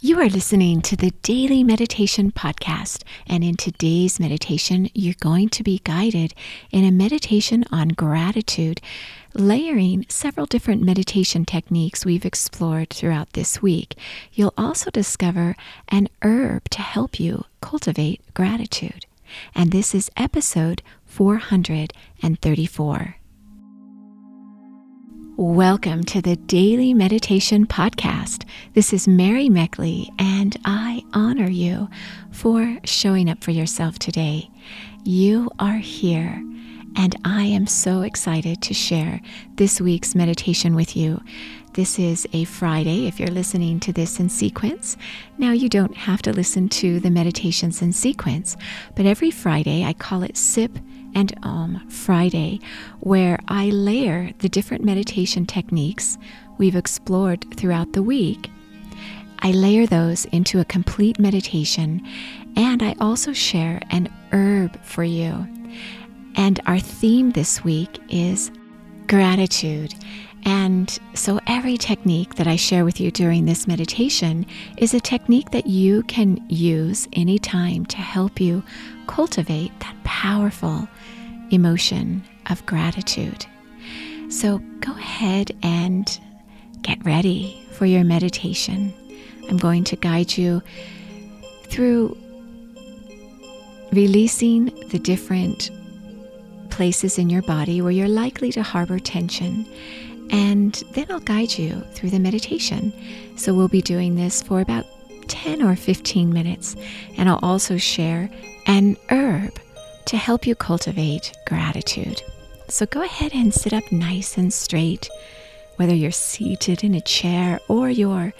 You are listening to the Daily Meditation Podcast, and in today's meditation, you're going to be guided in a meditation on gratitude, layering several different meditation techniques we've explored throughout this week. You'll also discover an herb to help you cultivate gratitude. And this is episode 434. Welcome to the Daily Meditation Podcast. This is Mary Meckley, and I honor you for showing up for yourself today. You are here, and I am so excited to share this week's meditation with you. This is a Friday if you're listening to this in sequence. Now, you don't have to listen to the meditations in sequence, but every Friday I call it Sip and Om Friday, where I layer the different meditation techniques we've explored throughout the week. I layer those into a complete meditation, and I also share an herb for you. And our theme this week is gratitude. And so, every technique that I share with you during this meditation is a technique that you can use anytime to help you cultivate that powerful emotion of gratitude. So, go ahead and get ready for your meditation. I'm going to guide you through releasing the different places in your body where you're likely to harbor tension and then I'll guide you through the meditation. So we'll be doing this for about 10 or 15 minutes. And I'll also share an herb to help you cultivate gratitude. So go ahead and sit up nice and straight, whether you're seated in a chair or you're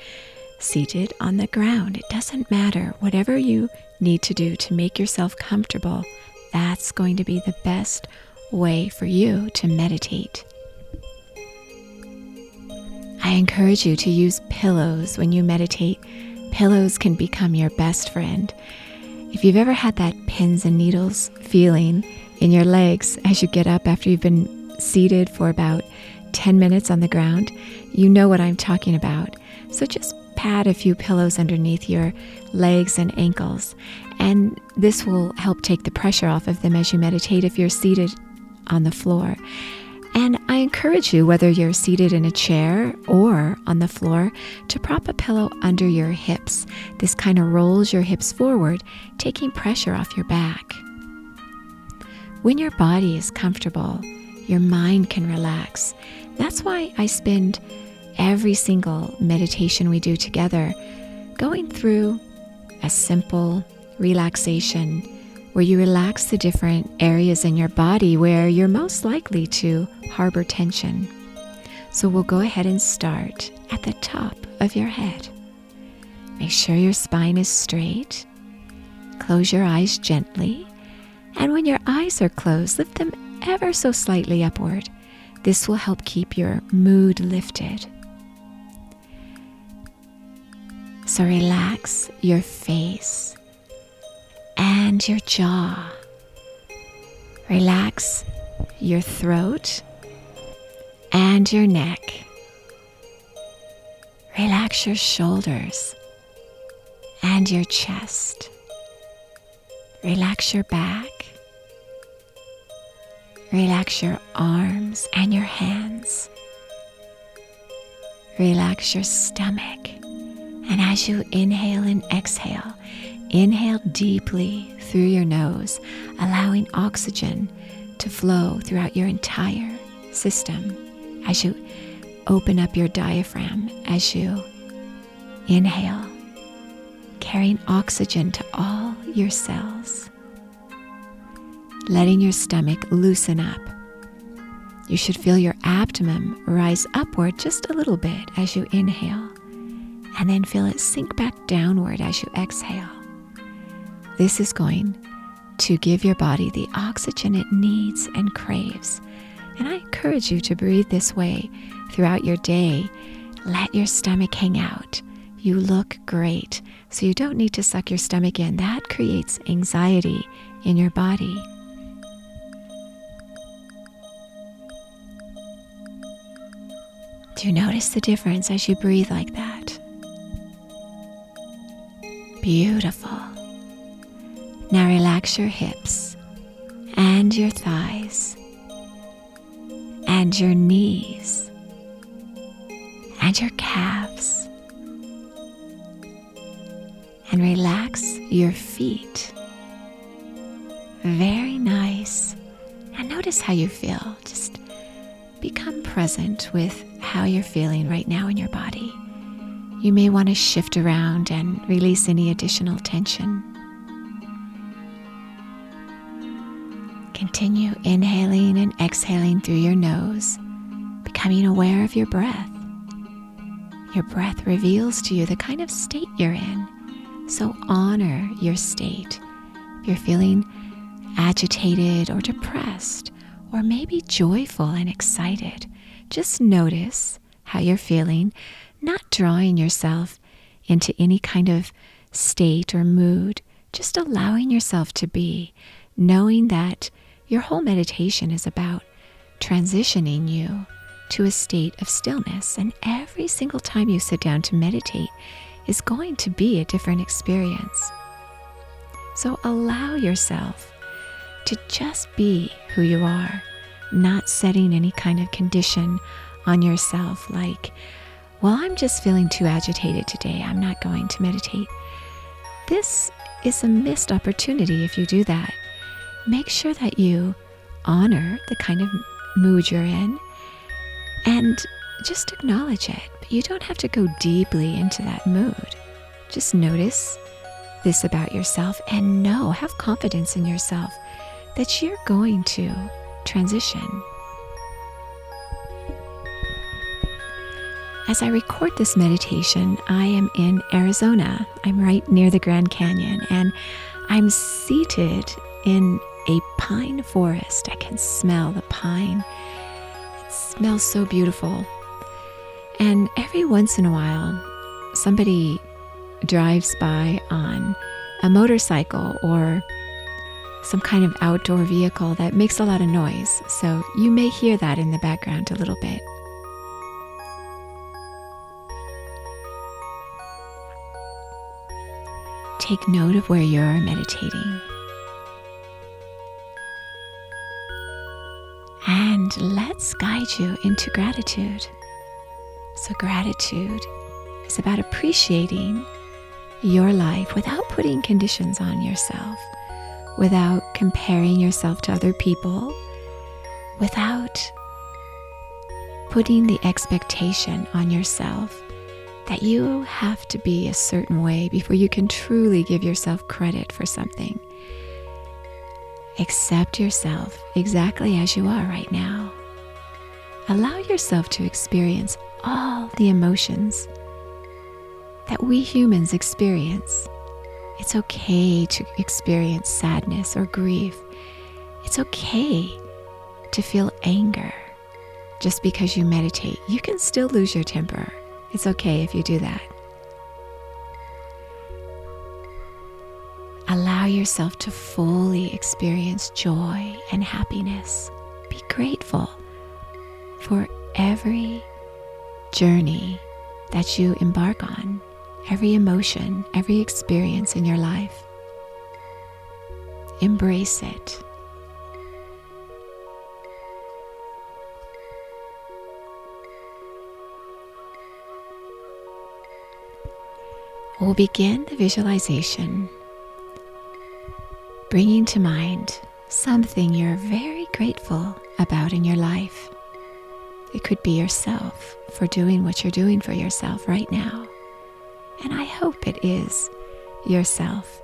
seated on the ground. It doesn't matter. Whatever you need to do to make yourself comfortable, that's going to be the best way for you to meditate. I encourage you to use pillows when you meditate. Pillows can become your best friend. If you've ever had that pins and needles feeling in your legs as you get up after you've been seated for about 10 minutes on the ground, you know what I'm talking about. So just pad a few pillows underneath your legs and ankles, and this will help take the pressure off of them as you meditate if you're seated on the floor. And I encourage you, whether you're seated in a chair or on the floor, to prop a pillow under your hips. This kind of rolls your hips forward, taking pressure off your back. When your body is comfortable, your mind can relax. That's why I spend every single meditation we do together going through a simple relaxation where you relax the different areas in your body where you're most likely to harbor tension. So we'll go ahead and start at the top of your head. Make sure your spine is straight. Close your eyes gently. And when your eyes are closed, lift them ever so slightly upward. This will help keep your mood lifted. So relax your face and your jaw. Relax your throat and your neck. Relax your shoulders and your chest. Relax your back. Relax your arms and your hands. Relax your stomach. And as you inhale and exhale, Inhale deeply through your nose, allowing oxygen to flow throughout your entire system as you open up your diaphragm as you inhale, carrying oxygen to all your cells, letting your stomach loosen up. You should feel your abdomen rise upward just a little bit as you inhale, and then feel it sink back downward as you exhale. This is going to give your body the oxygen it needs and craves. And I encourage you to breathe this way throughout your day. Let your stomach hang out. You look great, so you don't need to suck your stomach in. That creates anxiety in your body. Do you notice the difference as you breathe like that? Beautiful. Now relax your hips and your thighs and your knees and your calves. And relax your feet. Very nice. And notice how you feel. Just become present with how you're feeling right now in your body. You may want to shift around and release any additional tension. Continue inhaling and exhaling through your nose, becoming aware of your breath. Your breath reveals to you the kind of state you're in, so honor your state. If you're feeling agitated or depressed, or maybe joyful and excited, just notice how you're feeling, not drawing yourself into any kind of state or mood, just allowing yourself to be, knowing that your whole meditation is about transitioning you to a state of stillness. And every single time you sit down to meditate is going to be a different experience. So allow yourself to just be who you are, not setting any kind of condition on yourself like, well, I'm just feeling too agitated today. I'm not going to meditate. This is a missed opportunity if you do that make sure that you honor the kind of mood you're in and just acknowledge it. But you don't have to go deeply into that mood. Just notice this about yourself and know, have confidence in yourself that you're going to transition. As I record this meditation, I am in Arizona. I'm right near the Grand Canyon and I'm seated in a pine forest. I can smell the pine. It smells so beautiful. And every once in a while, somebody drives by on a motorcycle or some kind of outdoor vehicle that makes a lot of noise. So you may hear that in the background a little bit. Take note of where you're meditating. Let's guide you into gratitude. So, gratitude is about appreciating your life without putting conditions on yourself, without comparing yourself to other people, without putting the expectation on yourself that you have to be a certain way before you can truly give yourself credit for something. Accept yourself exactly as you are right now. Allow yourself to experience all the emotions that we humans experience. It's okay to experience sadness or grief. It's okay to feel anger. Just because you meditate, you can still lose your temper. It's okay if you do that. Allow yourself to fully experience joy and happiness. Be grateful for every journey that you embark on, every emotion, every experience in your life. Embrace it. We'll begin the visualization bringing to mind something you're very grateful about in your life. It could be yourself for doing what you're doing for yourself right now. And I hope it is yourself.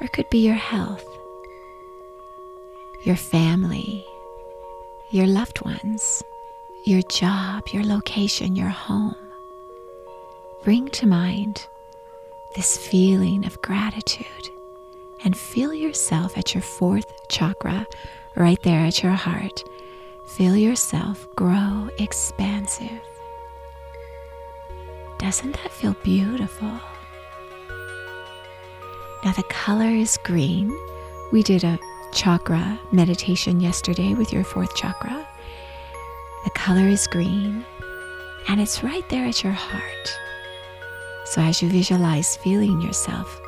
Or it could be your health, your family, your loved ones, your job, your location, your home. Bring to mind this feeling of gratitude and feel yourself at your fourth chakra, right there at your heart. Feel yourself grow expansive. Doesn't that feel beautiful? Now, the color is green. We did a chakra meditation yesterday with your fourth chakra. The color is green, and it's right there at your heart. So, as you visualize feeling yourself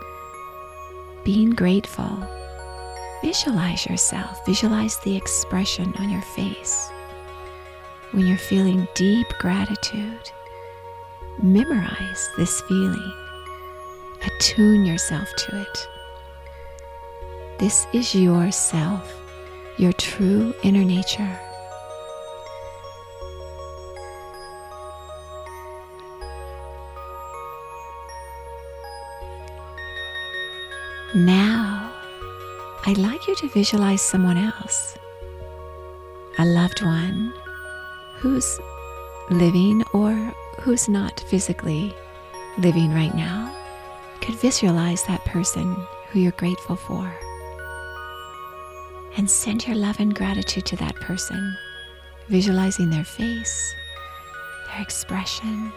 being grateful, visualize yourself, visualize the expression on your face. When you're feeling deep gratitude, memorize this feeling, attune yourself to it. This is yourself, your true inner nature. Now, I'd like you to visualize someone else, a loved one who's living or who's not physically living right now. You could visualize that person who you're grateful for and send your love and gratitude to that person, visualizing their face, their expression,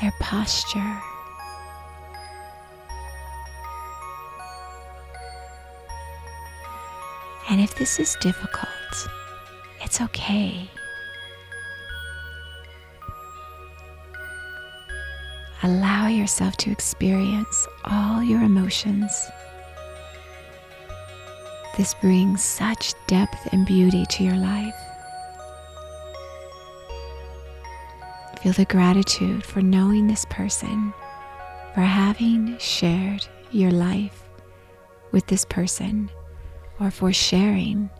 their posture And if this is difficult, it's okay. Allow yourself to experience all your emotions. This brings such depth and beauty to your life. Feel the gratitude for knowing this person, for having shared your life with this person or for sharing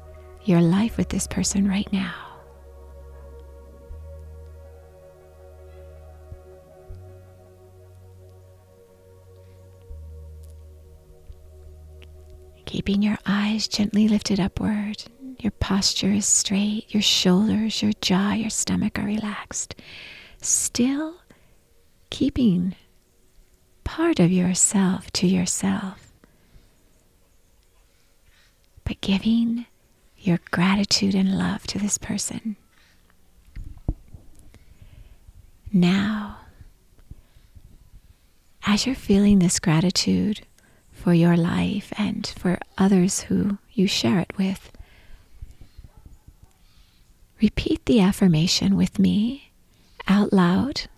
your life with this person right now. Keeping your eyes gently lifted upward, your posture is straight, your shoulders, your jaw, your stomach are relaxed. Still keeping part of yourself to yourself but giving your gratitude and love to this person. Now, as you're feeling this gratitude for your life and for others who you share it with, repeat the affirmation with me out loud,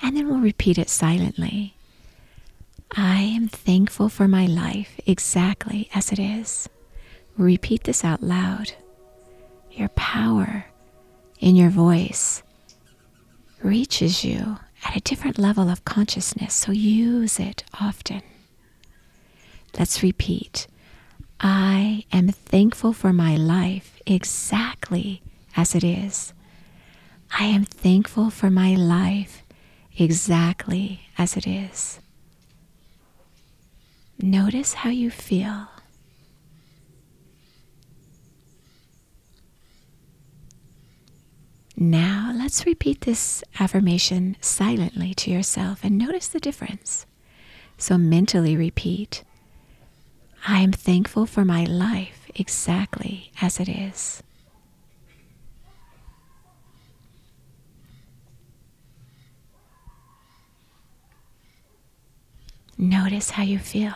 and then we'll repeat it silently. I am thankful for my life exactly as it is. Repeat this out loud. Your power in your voice reaches you at a different level of consciousness, so use it often. Let's repeat. I am thankful for my life exactly as it is. I am thankful for my life exactly as it is. Notice how you feel. Now let's repeat this affirmation silently to yourself and notice the difference. So mentally repeat I am thankful for my life exactly as it is. Notice how you feel.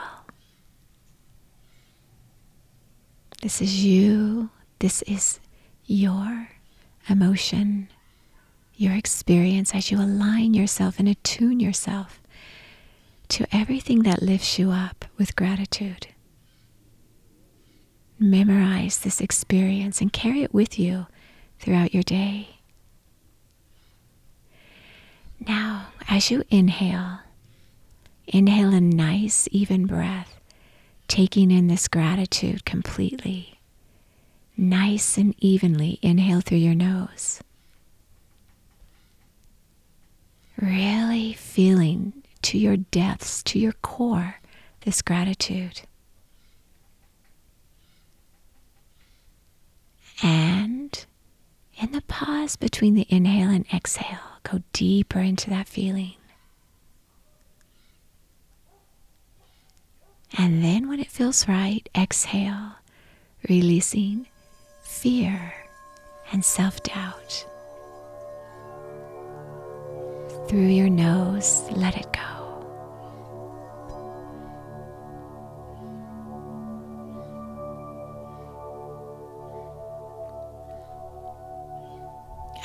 This is you. This is your emotion, your experience as you align yourself and attune yourself to everything that lifts you up with gratitude. Memorize this experience and carry it with you throughout your day. Now, as you inhale, inhale a nice, even breath, taking in this gratitude completely nice and evenly inhale through your nose. Really feeling to your depths, to your core, this gratitude. And in the pause between the inhale and exhale, go deeper into that feeling. And then, when it feels right, exhale, releasing fear and self doubt. Through your nose, let it go.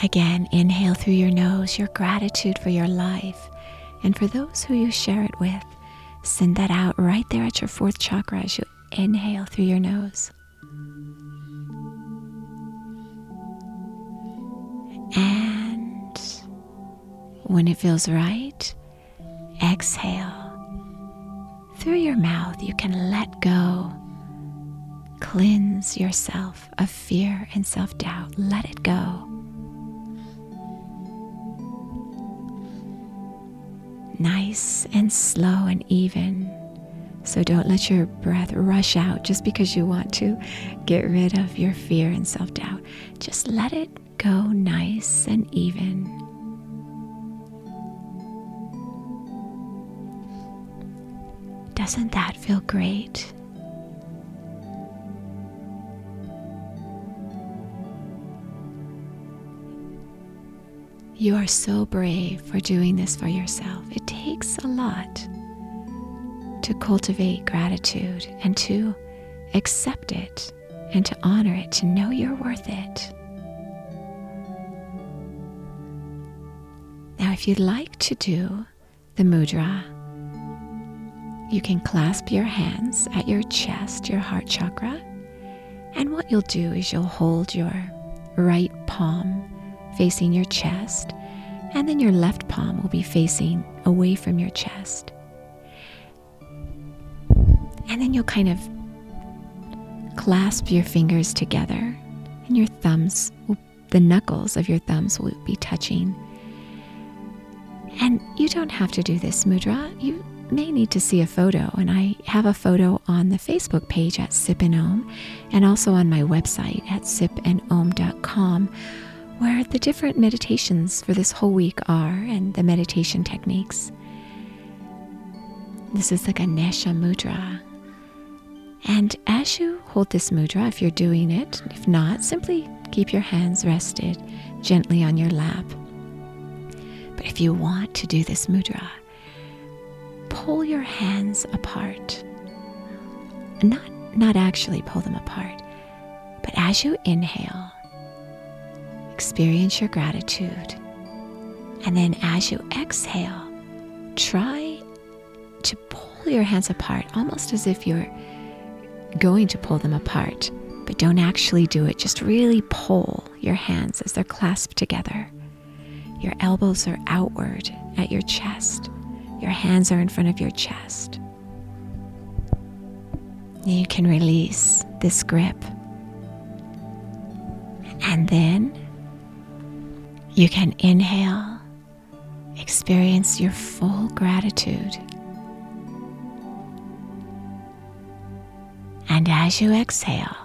Again, inhale through your nose your gratitude for your life and for those who you share it with. Send that out right there at your fourth chakra as you inhale through your nose. And when it feels right, exhale. Through your mouth, you can let go. Cleanse yourself of fear and self doubt. Let it go. Nice and slow and even. So don't let your breath rush out just because you want to get rid of your fear and self doubt. Just let it go nice and even. Doesn't that feel great? You are so brave for doing this for yourself. It takes a lot to cultivate gratitude and to accept it and to honor it, to know you're worth it. Now, if you'd like to do the mudra, you can clasp your hands at your chest, your heart chakra, and what you'll do is you'll hold your right palm facing your chest, and then your left palm will be facing away from your chest. And then you'll kind of clasp your fingers together, and your thumbs, will, the knuckles of your thumbs will be touching. And you don't have to do this mudra. You may need to see a photo, and I have a photo on the Facebook page at Sip and Om, and also on my website at sipandom.com where the different meditations for this whole week are and the meditation techniques. This is the Ganesha Mudra. And as you hold this mudra, if you're doing it, if not, simply keep your hands rested gently on your lap. But if you want to do this mudra, pull your hands apart. Not, not actually pull them apart, but as you inhale, experience your gratitude. And then as you exhale, try to pull your hands apart, almost as if you're going to pull them apart, but don't actually do it. Just really pull your hands as they're clasped together. Your elbows are outward at your chest, your hands are in front of your chest. You can release this grip. And then you can inhale, experience your full gratitude. And as you exhale,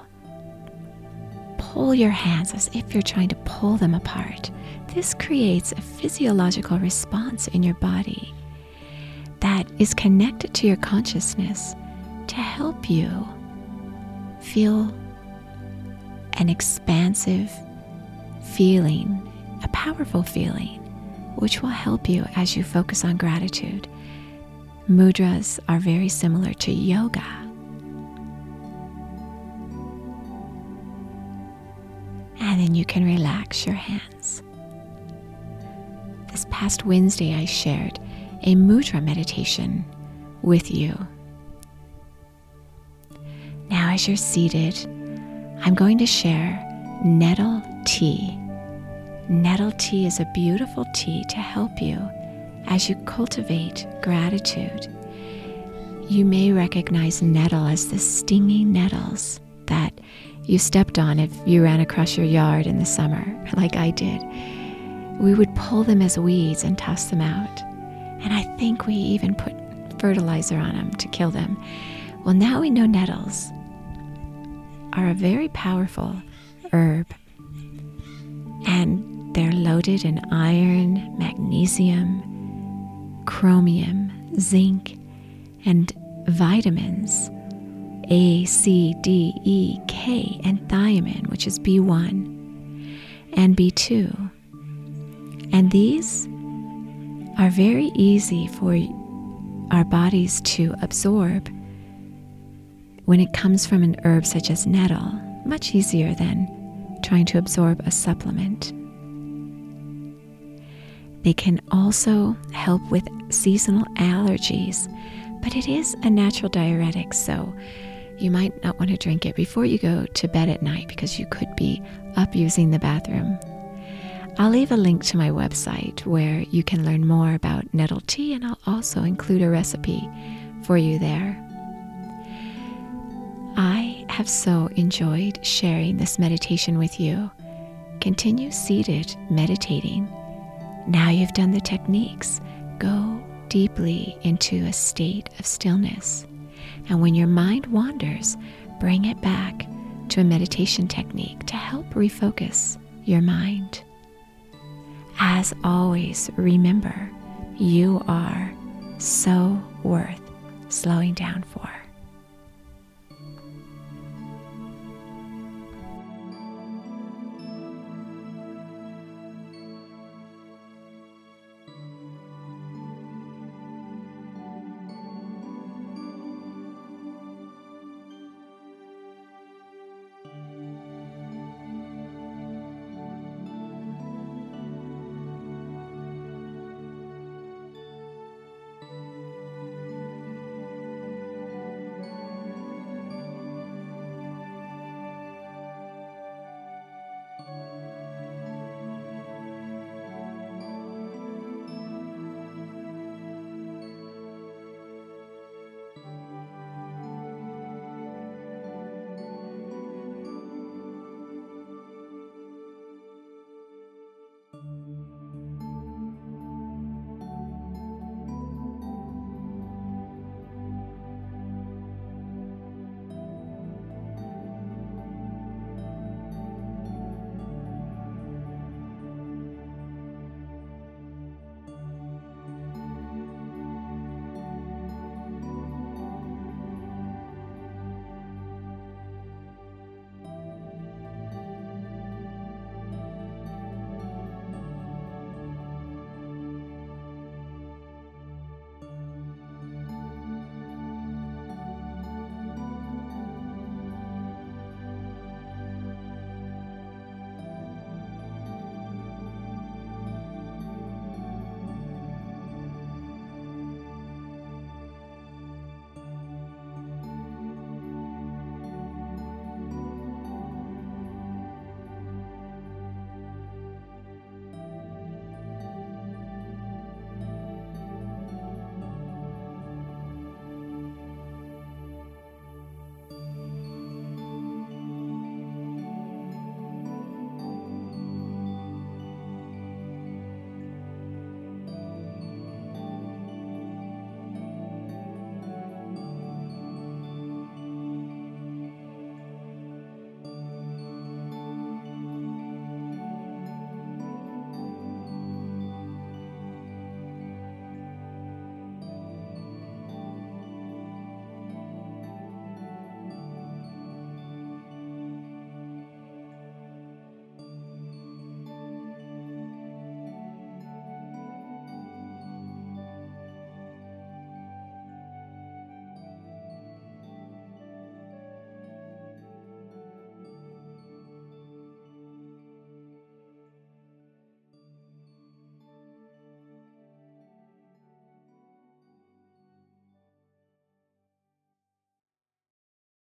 pull your hands as if you're trying to pull them apart. This creates a physiological response in your body that is connected to your consciousness to help you feel an expansive feeling a powerful feeling which will help you as you focus on gratitude. Mudras are very similar to yoga. And then you can relax your hands. This past Wednesday, I shared a mudra meditation with you. Now, as you're seated, I'm going to share nettle tea Nettle tea is a beautiful tea to help you as you cultivate gratitude. You may recognize nettle as the stinging nettles that you stepped on if you ran across your yard in the summer, like I did. We would pull them as weeds and toss them out. And I think we even put fertilizer on them to kill them. Well, now we know nettles are a very powerful herb. And they're loaded in iron, magnesium, chromium, zinc, and vitamins A, C, D, E, K, and thiamine, which is B1 and B2. And these are very easy for our bodies to absorb when it comes from an herb such as nettle, much easier than trying to absorb a supplement. They can also help with seasonal allergies, but it is a natural diuretic, so you might not want to drink it before you go to bed at night because you could be up using the bathroom. I'll leave a link to my website where you can learn more about nettle tea, and I'll also include a recipe for you there. I have so enjoyed sharing this meditation with you. Continue seated, meditating. Now you've done the techniques, go deeply into a state of stillness. And when your mind wanders, bring it back to a meditation technique to help refocus your mind. As always, remember you are so worth slowing down for.